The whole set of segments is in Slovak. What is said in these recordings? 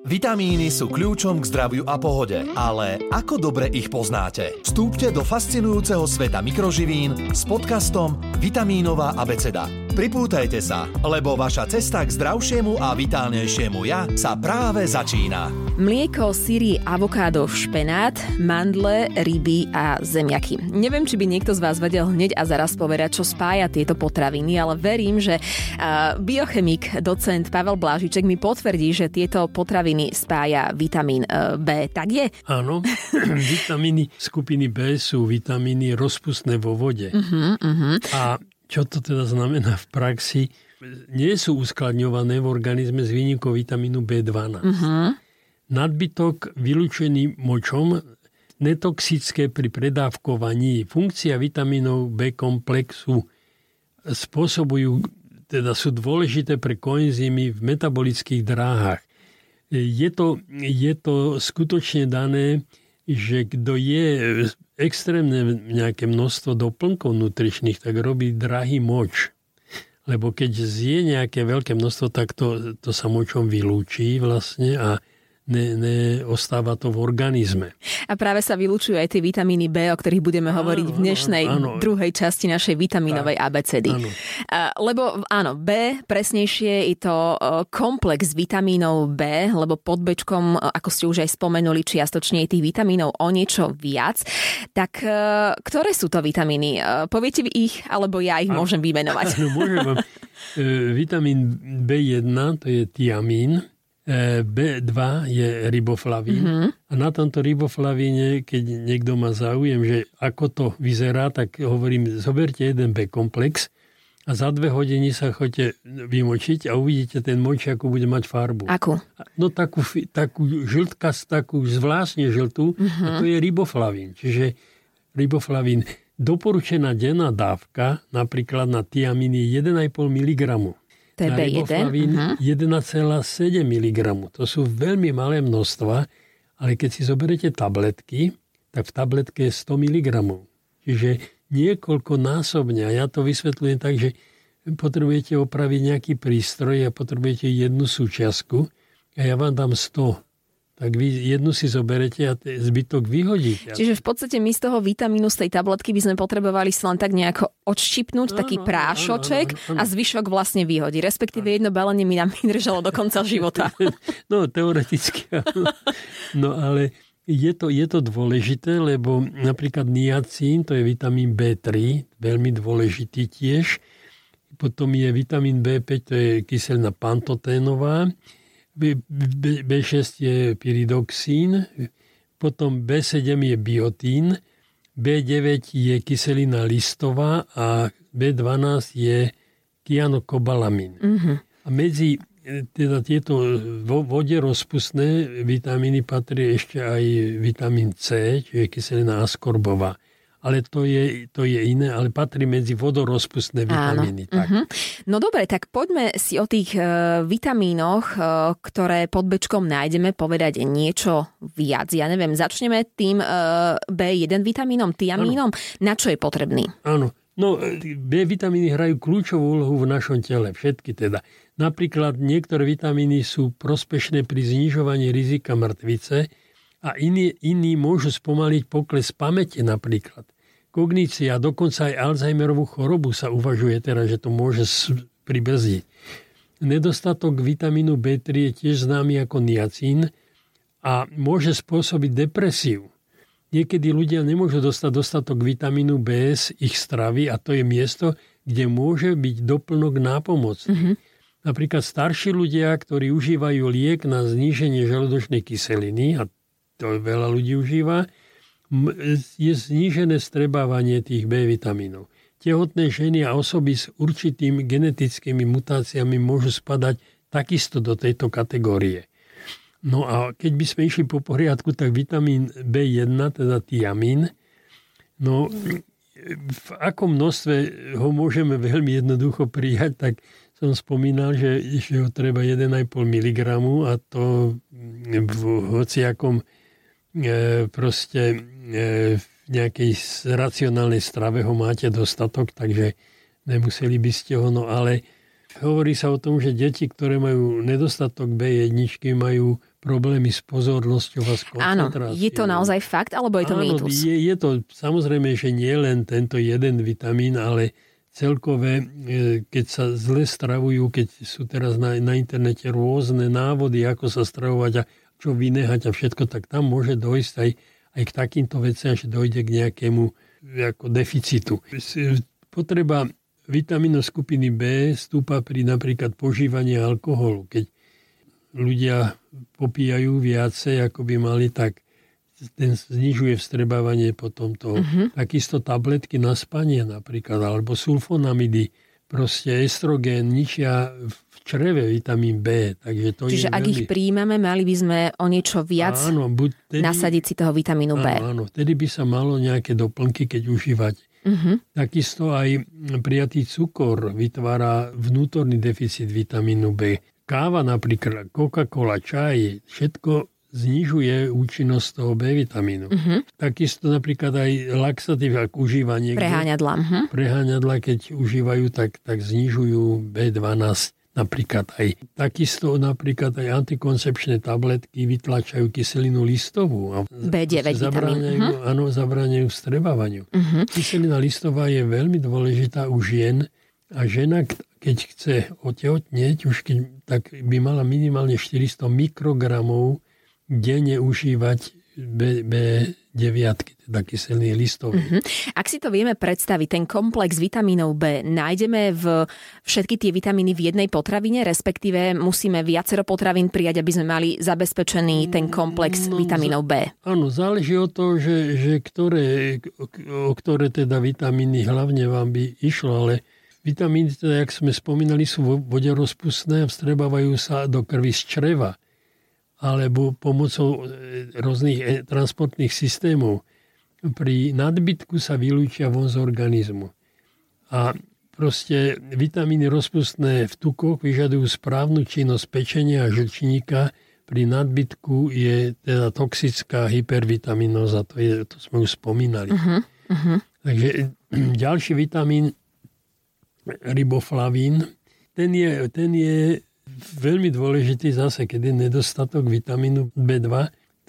Vitamíny sú kľúčom k zdraviu a pohode, ale ako dobre ich poznáte? Vstúpte do fascinujúceho sveta mikroživín s podcastom Vitamínová abeceda. Pripútajte sa, lebo vaša cesta k zdravšiemu a vitálnejšiemu ja sa práve začína. Mlieko, syry, avokádo, špenát, mandle, ryby a zemiaky. Neviem, či by niekto z vás vedel hneď a zaraz povedať, čo spája tieto potraviny, ale verím, že biochemik, docent Pavel Blážiček mi potvrdí, že tieto potraviny spája vitamín uh, B. Tak je? Áno, vitamíny skupiny B sú vitamíny rozpustné vo vode. Uh-huh, uh-huh. A čo to teda znamená v praxi? Nie sú uskladňované v organizme z výnikov vitamínu B12. Uh-huh. Nadbytok vylúčený močom netoxické pri predávkovaní. Funkcia vitamínov B komplexu spôsobujú, teda sú dôležité pre koenzymy v metabolických dráhach. Je to, je to skutočne dané, že kto je extrémne nejaké množstvo doplnkov nutričných, tak robí drahý moč. Lebo keď zje nejaké veľké množstvo, tak to, to sa močom vylúči vlastne a ne, neostáva to v organizme. A práve sa vylúčujú aj tie vitamíny B, o ktorých budeme áno, hovoriť v dnešnej áno, áno. druhej časti našej vitamínovej tak, abecedy. Áno. Lebo áno, B, presnejšie je to komplex vitamínov B, lebo pod Bčkom, ako ste už aj spomenuli, čiastočne je tých vitamínov o niečo viac. Tak ktoré sú to vitamíny? Poviete vy ich, alebo ja ich môžem vymenovať? Áno, môžem vám. E, vitamín B1, to je tiamín, E, B2 je riboflavín mm-hmm. a na tomto riboflavíne, keď niekto má záujem, že ako to vyzerá, tak hovorím, zoberte jeden B komplex a za dve hodiny sa chodite vymočiť a uvidíte ten moč, ako bude mať farbu. Akú? No takú, takú žltka, takú zvláštne žltú mm-hmm. a to je riboflavín. Čiže riboflavín doporučená denná dávka napríklad na tiaminy 1,5 mg to je B1. Uh-huh. 1,7 mg. To sú veľmi malé množstva, ale keď si zoberete tabletky, tak v tabletke je 100 mg. Čiže niekoľko násobne. A ja to vysvetľujem tak, že potrebujete opraviť nejaký prístroj a potrebujete jednu súčiastku a ja vám dám 100 tak vy jednu si zoberete a zbytok vyhodíte. Čiže v podstate my z toho vitamínu z tej tabletky by sme potrebovali si len tak nejako odštipnúť, taký prášoček áno, áno, áno. a zvyšok vlastne vyhodí. Respektíve jedno balenie mi nám vydržalo do konca života. no, teoreticky áno. No ale je to, je to dôležité, lebo napríklad niacín, to je vitamín B3, veľmi dôležitý tiež. Potom je vitamín B5, to je kyselina pantoténová B6 je pyridoxín, potom B7 je biotín, B9 je kyselina listová a B12 je kianokobalamin. Mm-hmm. A medzi teda tieto vo vode rozpustné vitamíny patrí ešte aj vitamín C, čiže kyselina askorbová ale to je, to je iné, ale patrí medzi vodorozpustné vitamíny. Tak. Uh-huh. No dobre, tak poďme si o tých uh, vitamínoch, uh, ktoré pod bečkom nájdeme, povedať niečo viac. Ja neviem, začneme tým uh, B1 vitamínom, tiamínom. Ano. Na čo je potrebný? Áno. No, B vitamíny hrajú kľúčovú úlohu v našom tele, všetky teda. Napríklad niektoré vitamíny sú prospešné pri znižovaní rizika mŕtvice, a iní, iní môžu spomaliť pokles pamäte napríklad. Kognícia, dokonca aj Alzheimerovú chorobu sa uvažuje teraz, že to môže pribrzdiť. Nedostatok vitamínu B3 je tiež známy ako niacín a môže spôsobiť depresiu. Niekedy ľudia nemôžu dostať dostatok vitamínu B z ich stravy a to je miesto, kde môže byť doplnok nápomocný. Mm-hmm. Napríklad starší ľudia, ktorí užívajú liek na zníženie žalúdočnej kyseliny, a to veľa ľudí užíva, je znížené strebávanie tých B vitamínov. Tehotné ženy a osoby s určitými genetickými mutáciami môžu spadať takisto do tejto kategórie. No a keď by sme išli po poriadku, tak vitamín B1, teda tiamín, no v akom množstve ho môžeme veľmi jednoducho prijať, tak som spomínal, že, že ho treba 1,5 mg a to v hociakom proste e, v nejakej racionálnej strave ho máte dostatok, takže nemuseli by ste ho, no ale hovorí sa o tom, že deti, ktoré majú nedostatok B1, majú problémy s pozornosťou a s koncentráciou. Áno, je to naozaj fakt, alebo je to Áno, mýtus? Je, je to samozrejme, že nie len tento jeden vitamín, ale celkové, e, keď sa zle stravujú, keď sú teraz na, na internete rôzne návody, ako sa stravovať a čo vynehať a všetko, tak tam môže dojsť aj, aj k takýmto veciam, že dojde k nejakému ako deficitu. Potreba vitamínu skupiny B stúpa pri napríklad požívaní alkoholu. Keď ľudia popíjajú viacej, ako by mali, tak ten znižuje vstrebávanie potom to. Uh-huh. Takisto tabletky na spanie napríklad, alebo sulfonamidy, proste estrogén ničia v čreve vitamín B. Takže to Čiže je ak veľmi... ich príjmame, mali by sme o niečo viac áno, buď tedy... nasadiť si toho vitamínu B. Áno, áno, vtedy by sa malo nejaké doplnky, keď užívať. Uh-huh. Takisto aj prijatý cukor vytvára vnútorný deficit vitamínu B. Káva napríklad, Coca-Cola, čaj, všetko znižuje účinnosť toho B vitamínu. Uh-huh. Takisto napríklad aj laxatív, ak užíva niekto. Preháňadla. Uh-huh. Preháňadla, keď užívajú, tak, tak znižujú B12 napríklad aj. Takisto napríklad aj antikoncepčné tabletky vytlačajú kyselinu listovú. A B9 zabráňajú, vitamín. Áno, zabráňajú vstrebávaniu. Uh-huh. Kyselina listová je veľmi dôležitá u žien a žena, keď chce otehotnieť, už keď, tak by mala minimálne 400 mikrogramov denne užívať B, B9, teda kyselný listový. Uh-huh. Ak si to vieme predstaviť, ten komplex vitamínov B, nájdeme v všetky tie vitamíny v jednej potravine, respektíve musíme viacero potravín prijať, aby sme mali zabezpečený ten komplex No, vitamínov B. Áno, záleží od toho, že, že ktoré, o ktoré teda vitamíny hlavne vám by išlo, ale vitamíny, teda, jak sme spomínali, sú voderozpustné a vstrebávajú sa do krvi z čreva alebo pomocou rôznych transportných systémov. Pri nadbytku sa vylúčia von z organizmu. A proste vitamíny rozpustné v tukoch vyžadujú správnu činnosť pečenia a žlčníka. Pri nadbytku je teda toxická hypervitaminoza, to, je, to sme už spomínali. Uh-huh, uh-huh. Takže ďalší vitamín, riboflavín, ten je, ten je veľmi dôležitý zase, keď je nedostatok vitamínu B2,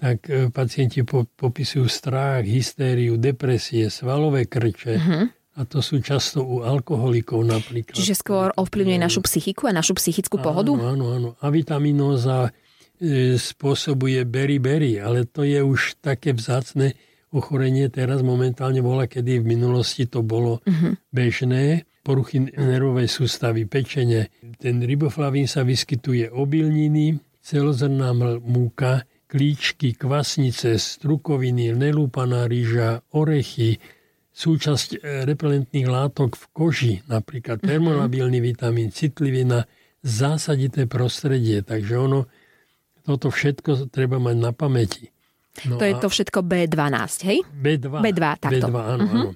tak e, pacienti po, popisujú strach, hystériu, depresie, svalové krče. Uh-huh. A to sú často u alkoholikov napríklad. Čiže skôr ovplyvňuje našu psychiku a našu psychickú pohodu? Áno, áno, áno. A vitamínóza e, spôsobuje beriberi, ale to je už také vzácne ochorenie. Teraz momentálne bola, kedy v minulosti to bolo uh-huh. bežné poruchy nervovej sústavy, pečenie. Ten riboflavín sa vyskytuje obilniny, celozrná múka, klíčky, kvasnice, strukoviny, nelúpaná rýža, orechy, súčasť repelentných látok v koži, napríklad termolabilný vitamín, citlivina, zásadité prostredie. Takže ono, toto všetko treba mať na pamäti. No to je to všetko B12, hej? B2. B2, takto. B2, áno, uh-huh. áno.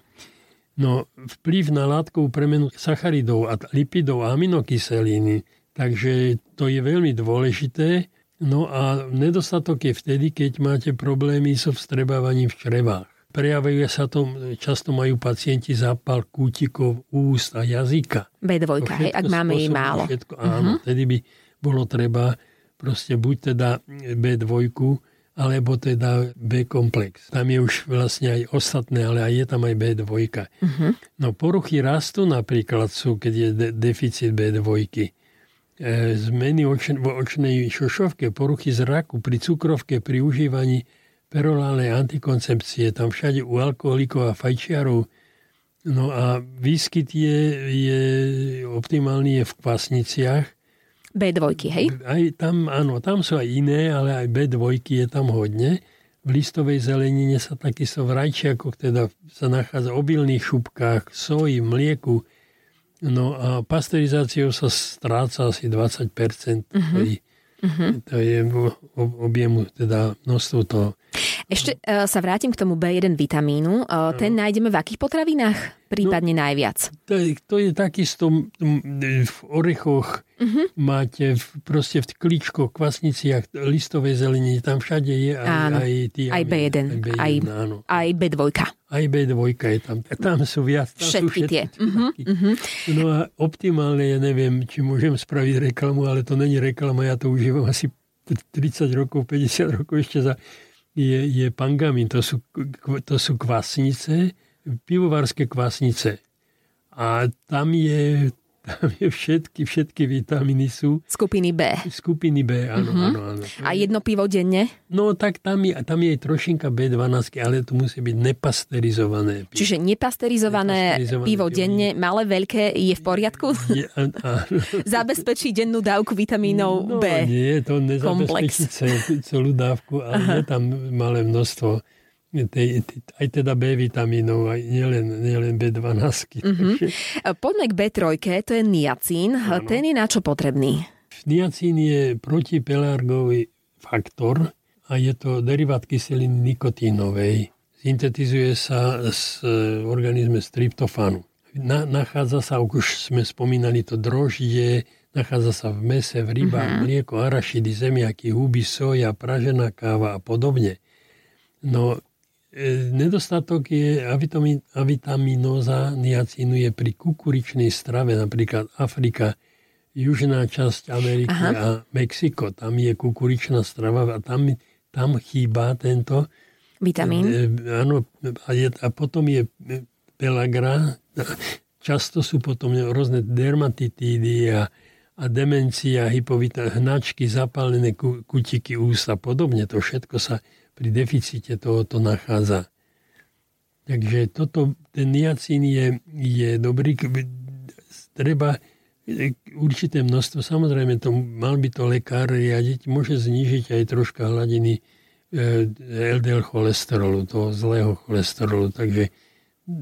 No, vplyv na látkovú premenu sacharidov a lipidov a aminokyseliny, takže to je veľmi dôležité. No a nedostatok je vtedy, keď máte problémy so vstrebávaním v črevách. Prejavuje sa to, často majú pacienti zápal kútikov, úst a jazyka. B2, hej, ak máme jej málo. Všetko, áno, uh-huh. vtedy by bolo treba proste buď teda B2, alebo teda B-komplex. Tam je už vlastne aj ostatné, ale aj je tam aj B2. Uh-huh. No poruchy rastu napríklad sú, keď je de- deficit B2. E, zmeny oč- v očnej šošovke, poruchy zraku, pri cukrovke, pri užívaní perolálnej antikoncepcie, tam všade u alkoholikov a fajčiarov. No a výskyt je, je optimálny je v kvasniciach, B2, hej? Aj tam, áno, tam sú aj iné, ale aj B2 je tam hodne. V listovej zelenine sa takisto v rajčiakoch teda sa nachádza v obilných šupkách, soji, mlieku. No a pasteurizáciou sa stráca asi 20%. Uh-huh. To, je, uh-huh. to je objemu, teda množstvo toho. Ešte uh, sa vrátim k tomu B1 vitamínu. Uh, ten nájdeme v akých potravinách? Prípadne no, najviac. To je, to je takisto v orechoch, uh-huh. máte v, proste v klíčkoch, kvasniciach, listovej zelenine, tam všade je aj, áno, aj, tí, aj B1, aj, B1 aj, áno. aj B2. Aj B2 je tam. Tam sú viac. Tam všetky, sú všetky tie. Uh-huh, uh-huh. No a optimálne, ja neviem, či môžem spraviť reklamu, ale to není reklama, ja to užívam asi 30 rokov, 50 rokov ešte za, je, je pangamin. To sú, to sú kvasnice, pivovarské kvasnice. A tam je tam je všetky, všetky vitamíny sú. Skupiny B. Skupiny B, áno, uh-huh. áno, áno. A jedno pivo denne? No tak tam je, tam je trošinka B12, ale to musí byť nepasterizované. Pivo. Čiže nepasterizované, nepasterizované pivo, pivo denne, malé, veľké, je v poriadku? Je, Zabezpečí dennú dávku vitamínov no, B. nie, to nezabezpečí celú dávku, ale Aha. je tam malé množstvo tej, aj teda B vitamínov, aj nielen, nielen B12. Mm-hmm. Poďme k B3, to je niacín. Ano. Ten je na čo potrebný? Niacín je protipelargový faktor a je to derivát kyseliny nikotínovej. Syntetizuje sa z organizme z tryptofánu. Na, nachádza sa, už sme spomínali to droždie, nachádza sa v mese, v rybách, mm-hmm. mlieko, arašidy, zemiaky, huby, soja, pražená káva a podobne. No E, nedostatok je avitaminoza niacínu je pri kukuričnej strave, napríklad Afrika, južná časť Ameriky Aha. a Mexiko. Tam je kukuričná strava a tam, tam chýba tento vitamín. E, áno, a, je, a potom je pelagra. Často sú potom rôzne dermatitídy a, a demencia, hypovita, hnačky, zapálené kutiky ústa, podobne. To všetko sa pri deficite tohoto nachádza. Takže toto, ten niacín je, je dobrý, treba určité množstvo, samozrejme to, mal by to lekár riadiť, môže znížiť aj troška hladiny e, LDL cholesterolu, toho zlého cholesterolu, takže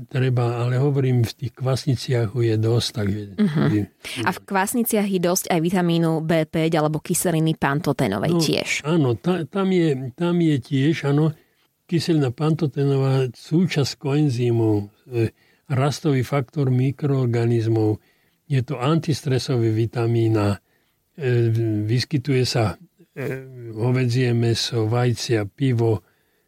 treba, ale hovorím, v tých kvasniciach je dosť. Takže... Uh-huh. A v kvasniciach je dosť aj vitamínu B5 alebo kyseliny pantotenovej no, tiež. Áno, ta, tam, je, tam je tiež, áno, kyselina pantotenová, súčasť koenzýmov, e, rastový faktor mikroorganizmov, je to antistresový vitamín a e, vyskytuje sa e, hovedzie meso, vajcia, pivo,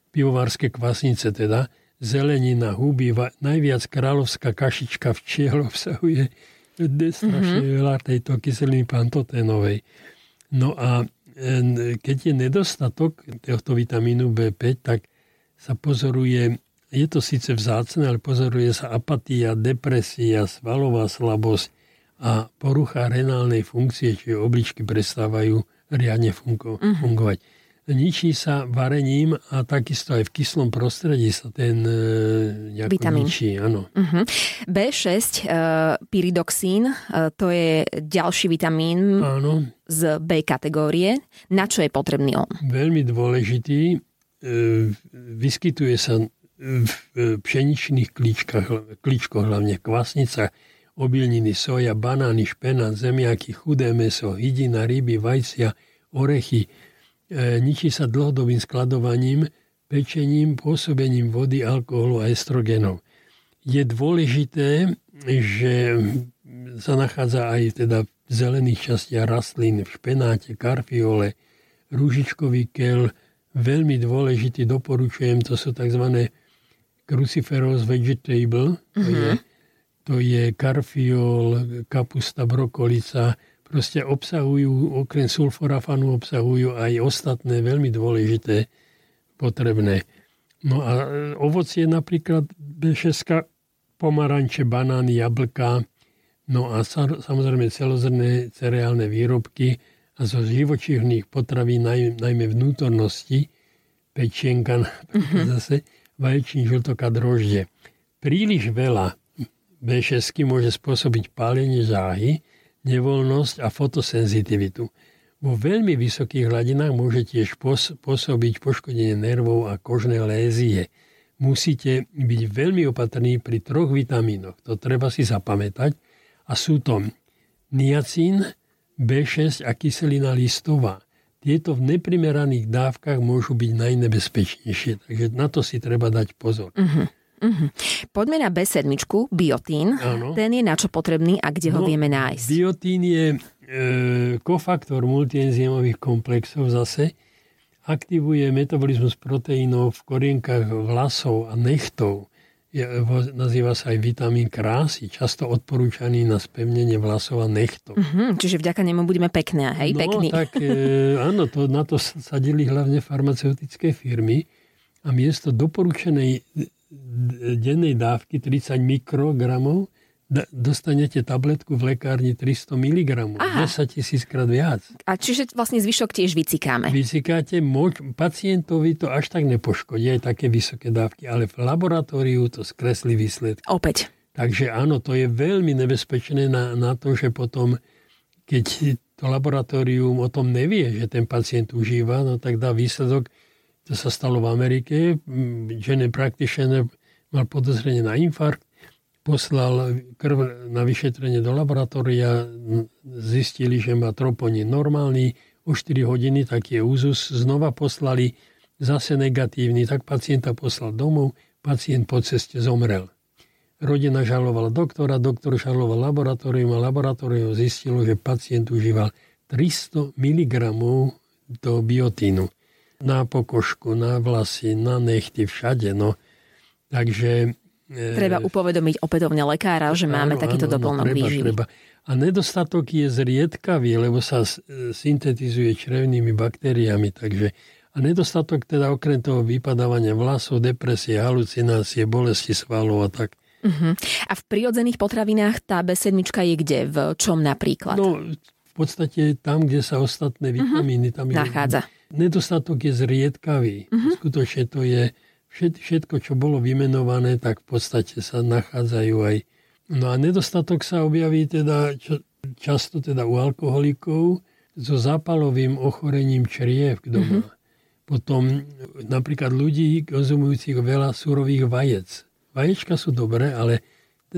pivovarské kvasnice teda, zelenina, huby, najviac kráľovská kašička včiel obsahuje strašne mm-hmm. veľa tejto kyseliny pantoténovej. No a keď je nedostatok tohto vitamínu B5, tak sa pozoruje, je to síce vzácne, ale pozoruje sa apatia, depresia, svalová slabosť a porucha renálnej funkcie, čiže obličky prestávajú riadne fungo- mm-hmm. Ničí sa varením a takisto aj v kyslom prostredí sa ten e, Vitamín. ničí. Áno. Uh-huh. B6, uh, pyridoxín, uh, to je ďalší vitamín áno. z B kategórie. Na čo je potrebný on? Veľmi dôležitý. Uh, vyskytuje sa v pšeničných klíčkach, klíčkoch, hlavne kvasnica, obilniny, soja, banány, špenát, zemiaky, chudé meso, hydina, ryby, vajcia, orechy, E, ničí sa dlhodobým skladovaním, pečením, pôsobením vody, alkoholu a estrogenov. Je dôležité, že sa nachádza aj teda v zelených častiach rastlín, v špenáte, karfiole, rúžičkový kel, veľmi dôležitý, doporučujem, to sú tzv. cruciferous vegetable, to je, mhm. to je karfiol, kapusta, brokolica, proste obsahujú, okrem sulforafanu obsahujú aj ostatné veľmi dôležité potrebné. No a e, ovocie napríklad B6, pomaranče, banány, jablka, no a samozrejme celozrné cereálne výrobky a zo živočíchnych potravín, naj, najmä vnútornosti, pečienka mm-hmm. zase, vaječný žltok a droždie. Príliš veľa B6 môže spôsobiť pálenie žáhy, nevoľnosť a fotosenzitivitu. Vo veľmi vysokých hladinách môže tiež pôsobiť poškodenie nervov a kožné lézie. Musíte byť veľmi opatrní pri troch vitamínoch. To treba si zapamätať. A sú to niacín, B6 a kyselina listová. Tieto v neprimeraných dávkach môžu byť najnebezpečnejšie. Takže na to si treba dať pozor. Uh-huh. Uh-huh. Poďme na B7, biotín. Áno. Ten je na čo potrebný a kde ho no, vieme nájsť? Biotín je e, kofaktor multienzýmových komplexov zase. Aktivuje metabolizmus proteínov v korienkach vlasov a nechtov. je, nazýva sa aj vitamín krásy, často odporúčaný na spevnenie vlasov a nechtov. Mm-hmm, čiže vďaka nemu budeme pekné, hej, no, pekný. tak e, áno, to, na to sadili hlavne farmaceutické firmy a miesto doporučenej dennej dávky 30 mikrogramov dostanete tabletku v lekárni 300 mg, Aha. 10 tisíc krát viac. A čiže vlastne zvyšok tiež vycikáme. Vycikáte, moč, pacientovi to až tak nepoškodí, aj také vysoké dávky, ale v laboratóriu to skreslí výsledky. Opäť. Takže áno, to je veľmi nebezpečné na, na to, že potom, keď to laboratórium o tom nevie, že ten pacient užíva, no tak dá výsledok, to sa stalo v Amerike, general practitioner mal podozrenie na infarkt, poslal krv na vyšetrenie do laboratória, zistili, že má troponín normálny, o 4 hodiny, tak je úzus, znova poslali zase negatívny, tak pacienta poslal domov, pacient po ceste zomrel. Rodina žalovala doktora, doktor žaloval laboratórium a laboratórium zistilo, že pacient užíval 300 mg do biotínu. Na pokožku, na vlasy, na nechty, všade. No. Takže Treba upovedomiť opätovne lekára, že máme áno, takýto doplnok no, výživy. Treba. A nedostatok je zriedkavý, lebo sa syntetizuje črevnými baktériami. Takže, a nedostatok teda okrem toho vypadávania vlasov, depresie, halucinácie, bolesti svalov a tak. Uh-huh. A v prirodzených potravinách tá B7 je kde? V čom napríklad? No, v podstate tam, kde sa ostatné mhm. vitamíny tam uh-huh. nachádza. Nedostatok je zriedkavý. Uh-huh. Skutočne to je všetko, čo bolo vymenované, tak v podstate sa nachádzajú aj. No a nedostatok sa objaví teda často teda u alkoholikov so zápalovým ochorením čriev doma. Mm-hmm. Potom napríklad ľudí konzumujúcich veľa surových vajec. Vaječka sú dobré, ale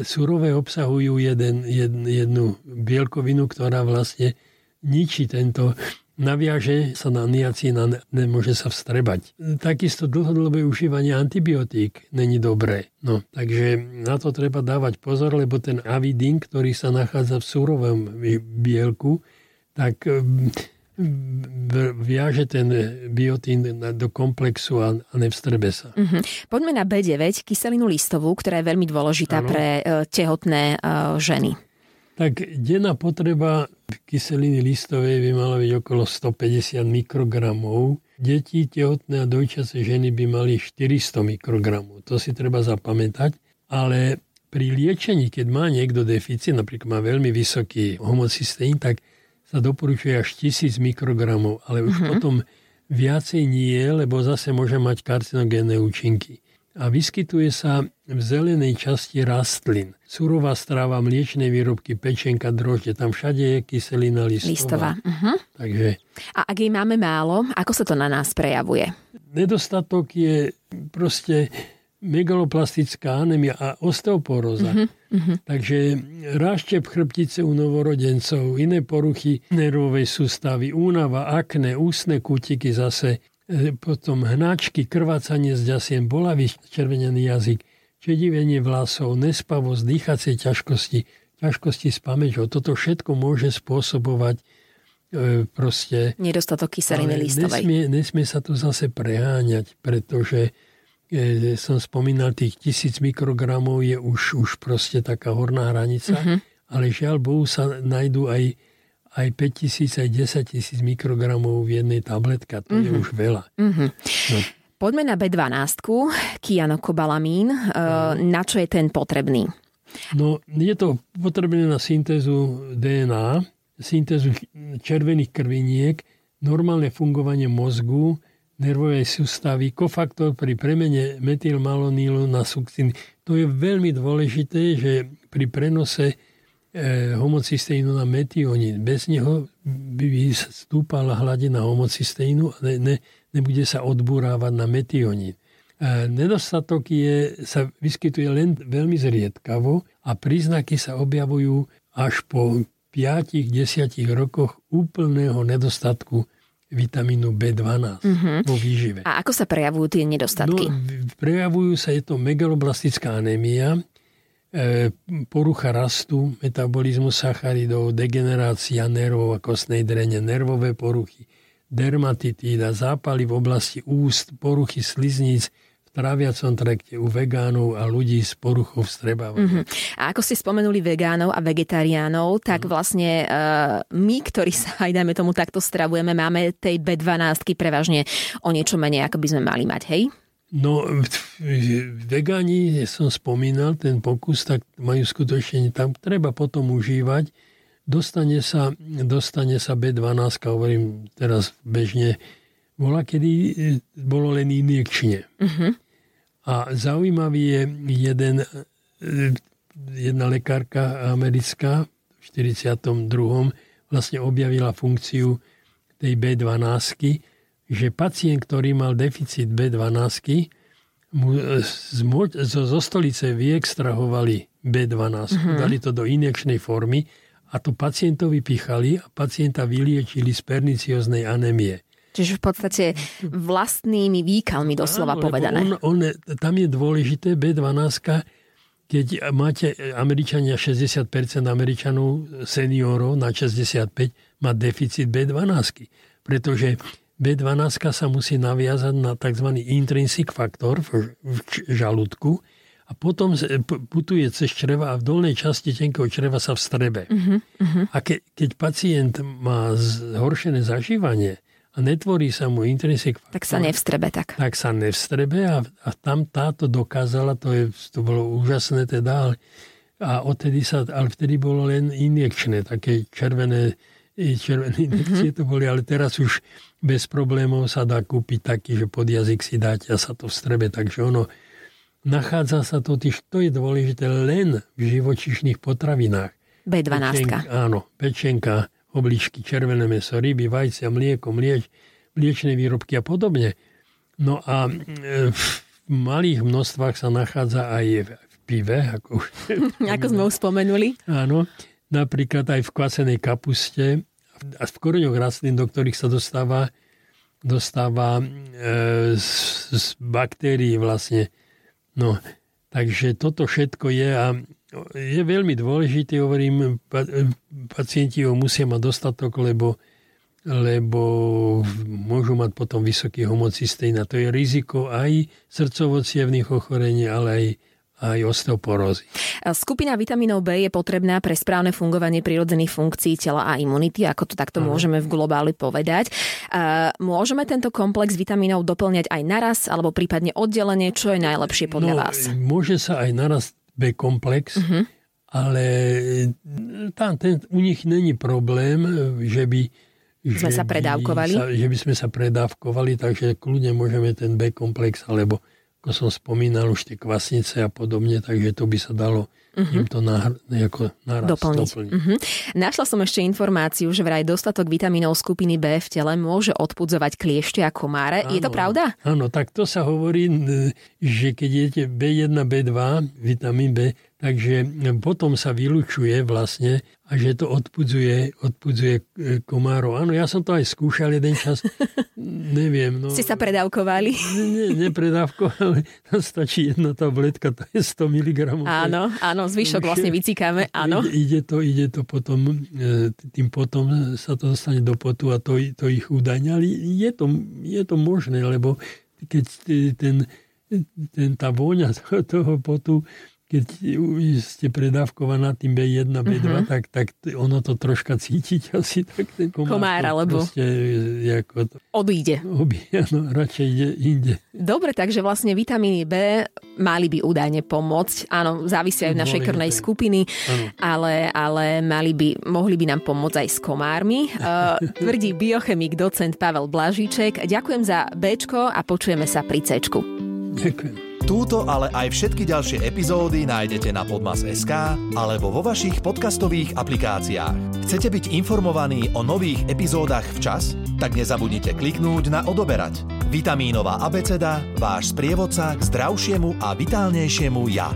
surové obsahujú jeden, jedn, jednu bielkovinu, ktorá vlastne ničí tento naviaže sa na niacín a nemôže sa vstrebať. Takisto dlhodobé užívanie antibiotík není dobré. No, takže na to treba dávať pozor, lebo ten avidin, ktorý sa nachádza v súrovom bielku, tak viaže ten biotín do komplexu a, nevstrebe sa. Mm-hmm. Poďme na B9, kyselinu listovú, ktorá je veľmi dôležitá ano. pre e, tehotné e, ženy. Tak denná potreba kyseliny listovej by mala byť okolo 150 mikrogramov. Deti, tehotné a dojčace ženy by mali 400 mikrogramov. To si treba zapamätať. Ale pri liečení, keď má niekto deficit, napríklad má veľmi vysoký homocysteín, tak sa doporučuje až 1000 mikrogramov. Ale už uh-huh. potom viacej nie, lebo zase môže mať karcinogénne účinky a vyskytuje sa v zelenej časti rastlín. Surová strava, mliečne výrobky, pečenka, drožde, tam všade je kyselina listová. listová. Uh-huh. Takže... A ak jej máme málo, ako sa to na nás prejavuje? Nedostatok je proste megaloplastická anemia a osteoporóza. Uh-huh, uh-huh. Takže ráštep chrbtice u novorodencov, iné poruchy nervovej sústavy, únava, akné, ústne kútiky zase, potom hnačky, krvácanie z ďasiem, bolavý červenený jazyk, čedivenie vlasov, nespavosť, dýchacie ťažkosti, ťažkosti s pamäťou. Toto všetko môže spôsobovať e, proste... Nedostatok kyseliny listovej. Nesmie, nesmie sa tu zase preháňať, pretože e, som spomínal, tých tisíc mikrogramov je už, už proste taká horná hranica, uh-huh. ale žiaľ Bohu sa nájdú aj aj 5 tisíc, aj 10 tisíc mikrogramov v jednej tabletke. To mm-hmm. je mhm. už veľa. Mm-hmm. No. Poďme na B12, kianokobalamín. E, na čo je ten potrebný? No, je to potrebné na syntézu DNA, syntézu červených krviniek, normálne fungovanie mozgu, nervovej sústavy, kofaktor pri premene metylmalonylu na sukcín. To je veľmi dôležité, že pri prenose homocysteínu na metionín. Bez neho by stúpala hladina homocysteínu a ne, ne, nebude sa odburávať na metionín. E, nedostatok je, sa vyskytuje len veľmi zriedkavo a príznaky sa objavujú až po 5-10 rokoch úplného nedostatku vitamínu B12 mm-hmm. vo výžive. A ako sa prejavujú tie nedostatky? No, prejavujú sa, je to megaloblastická anémia, E, porucha rastu, metabolizmus sacharidov, degenerácia nervov a kostnej drene, nervové poruchy, dermatitída, zápaly v oblasti úst, poruchy slizníc v tráviacom trakte u vegánov a ľudí s poruchou vstrebávania. Mm-hmm. A ako ste spomenuli vegánov a vegetariánov, tak mm. vlastne uh, my, ktorí sa aj dajme tomu takto stravujeme, máme tej B12 prevažne o niečo menej, ako by sme mali mať, hej? No, vegáni, som spomínal, ten pokus, tak majú skutočne, tam treba potom užívať, dostane sa, dostane sa B12, hovorím teraz bežne, bola kedy bolo len injekčne. Uh-huh. A zaujímavý je jeden, jedna lekárka americká v 42. vlastne objavila funkciu tej B12, že pacient, ktorý mal deficit B12, mu zo, zo stolice vyextrahovali B12, uh-huh. dali to do injekčnej formy a to pacientovi pichali a pacienta vyliečili z pernicioznej anémie. Čiže v podstate vlastnými výkalmi doslova Áno, povedané. On, on, tam je dôležité B12, keď máte Američania 60% Američanov seniorov na 65 má deficit B12, pretože B12 sa musí naviazať na tzv. intrinsic faktor v žalúdku a potom putuje cez čreva a v dolnej časti tenkého čreva sa vstrebe. Uh-huh, uh-huh. A ke, keď pacient má zhoršené zažívanie, a netvorí sa mu intrinsik Tak sa nevstrebe tak. Tak sa nevstrebe a, a tam táto dokázala, to, je, to bolo úžasné teda, ale, a odtedy sa, ale vtedy bolo len injekčné, také červené, červené mhm. mm-hmm. to boli, ale teraz už bez problémov sa dá kúpiť taký, že pod jazyk si dáte a sa to vstrebe, takže ono, nachádza sa totiž, to je dôležité, len v živočišných potravinách. B12. Pečenka, áno, pečenka, obličky, červené meso, ryby, vajcia, mlieko, mlieč, mliečné výrobky a podobne. No a e, v malých množstvách sa nachádza aj v pive. Ako, ako sme už spomenuli. Áno, napríklad aj v kvasenej kapuste a v koreňoch rastlín, do ktorých sa dostáva, dostáva e, z, z baktérií vlastne. No, takže toto všetko je a je veľmi dôležité, hovorím, pacienti ho musia mať dostatok, lebo, lebo môžu mať potom vysoký homocystén a to je riziko aj srdcovo ochorení, ale aj aj osteoporózy. Skupina vitamínov B je potrebná pre správne fungovanie prírodzených funkcií tela a imunity, ako to takto Aha. môžeme v globáli povedať. Môžeme tento komplex vitamínov doplňať aj naraz, alebo prípadne oddelenie, čo je najlepšie podľa no, vás? Môže sa aj naraz B-komplex, uh-huh. ale tam, ten, u nich není problém, že by sme že sa predávkovali. Sa, že by sme sa predávkovali, takže kľudne môžeme ten B-komplex alebo ako som spomínal, už tie kvasnice a podobne, takže to by sa dalo uh-huh. im to nahr- naraz doplniť. doplniť. Uh-huh. Našla som ešte informáciu, že vraj dostatok vitamínov skupiny B v tele môže odpudzovať kliešte a komáre. Áno, je to pravda? Áno, tak to sa hovorí, že keď jete B1, B2, vitamín B, takže potom sa vylučuje vlastne a že to odpudzuje, odpudzuje e, komárov. Áno, ja som to aj skúšal jeden čas, neviem. No, Ste sa predávkovali? Ne, nepredávkovali, tam stačí jedna tabletka, to je 100 mg. Áno, áno, zvyšok vlastne vycíkame, áno. Ide, ide, to, ide to potom, e, tým potom sa to dostane do potu a to, to ich údajne, ale je to, je to možné, lebo keď ten, ten, tá vôňa toho potu keď ste predávkovaná tým B1, B2, uh-huh. tak, tak ono to troška cítiť asi tak ten komár. Komár, alebo proste, ako to, odíde. Obíde, no, radšej ide inde. Dobre, takže vlastne vitamíny B mali by údajne pomôcť. Áno, závisia aj od našej krvnej skupiny, ale, ale mali by, mohli by nám pomôcť aj s komármi. Uh, tvrdí biochemik docent Pavel Blažíček. Ďakujem za B a počujeme sa pri C. Ďakujem. Túto, ale aj všetky ďalšie epizódy nájdete na Podmas.sk alebo vo vašich podcastových aplikáciách. Chcete byť informovaní o nových epizódach včas? Tak nezabudnite kliknúť na odoberať. Vitamínová abeceda, váš sprievodca k zdravšiemu a vitálnejšiemu ja.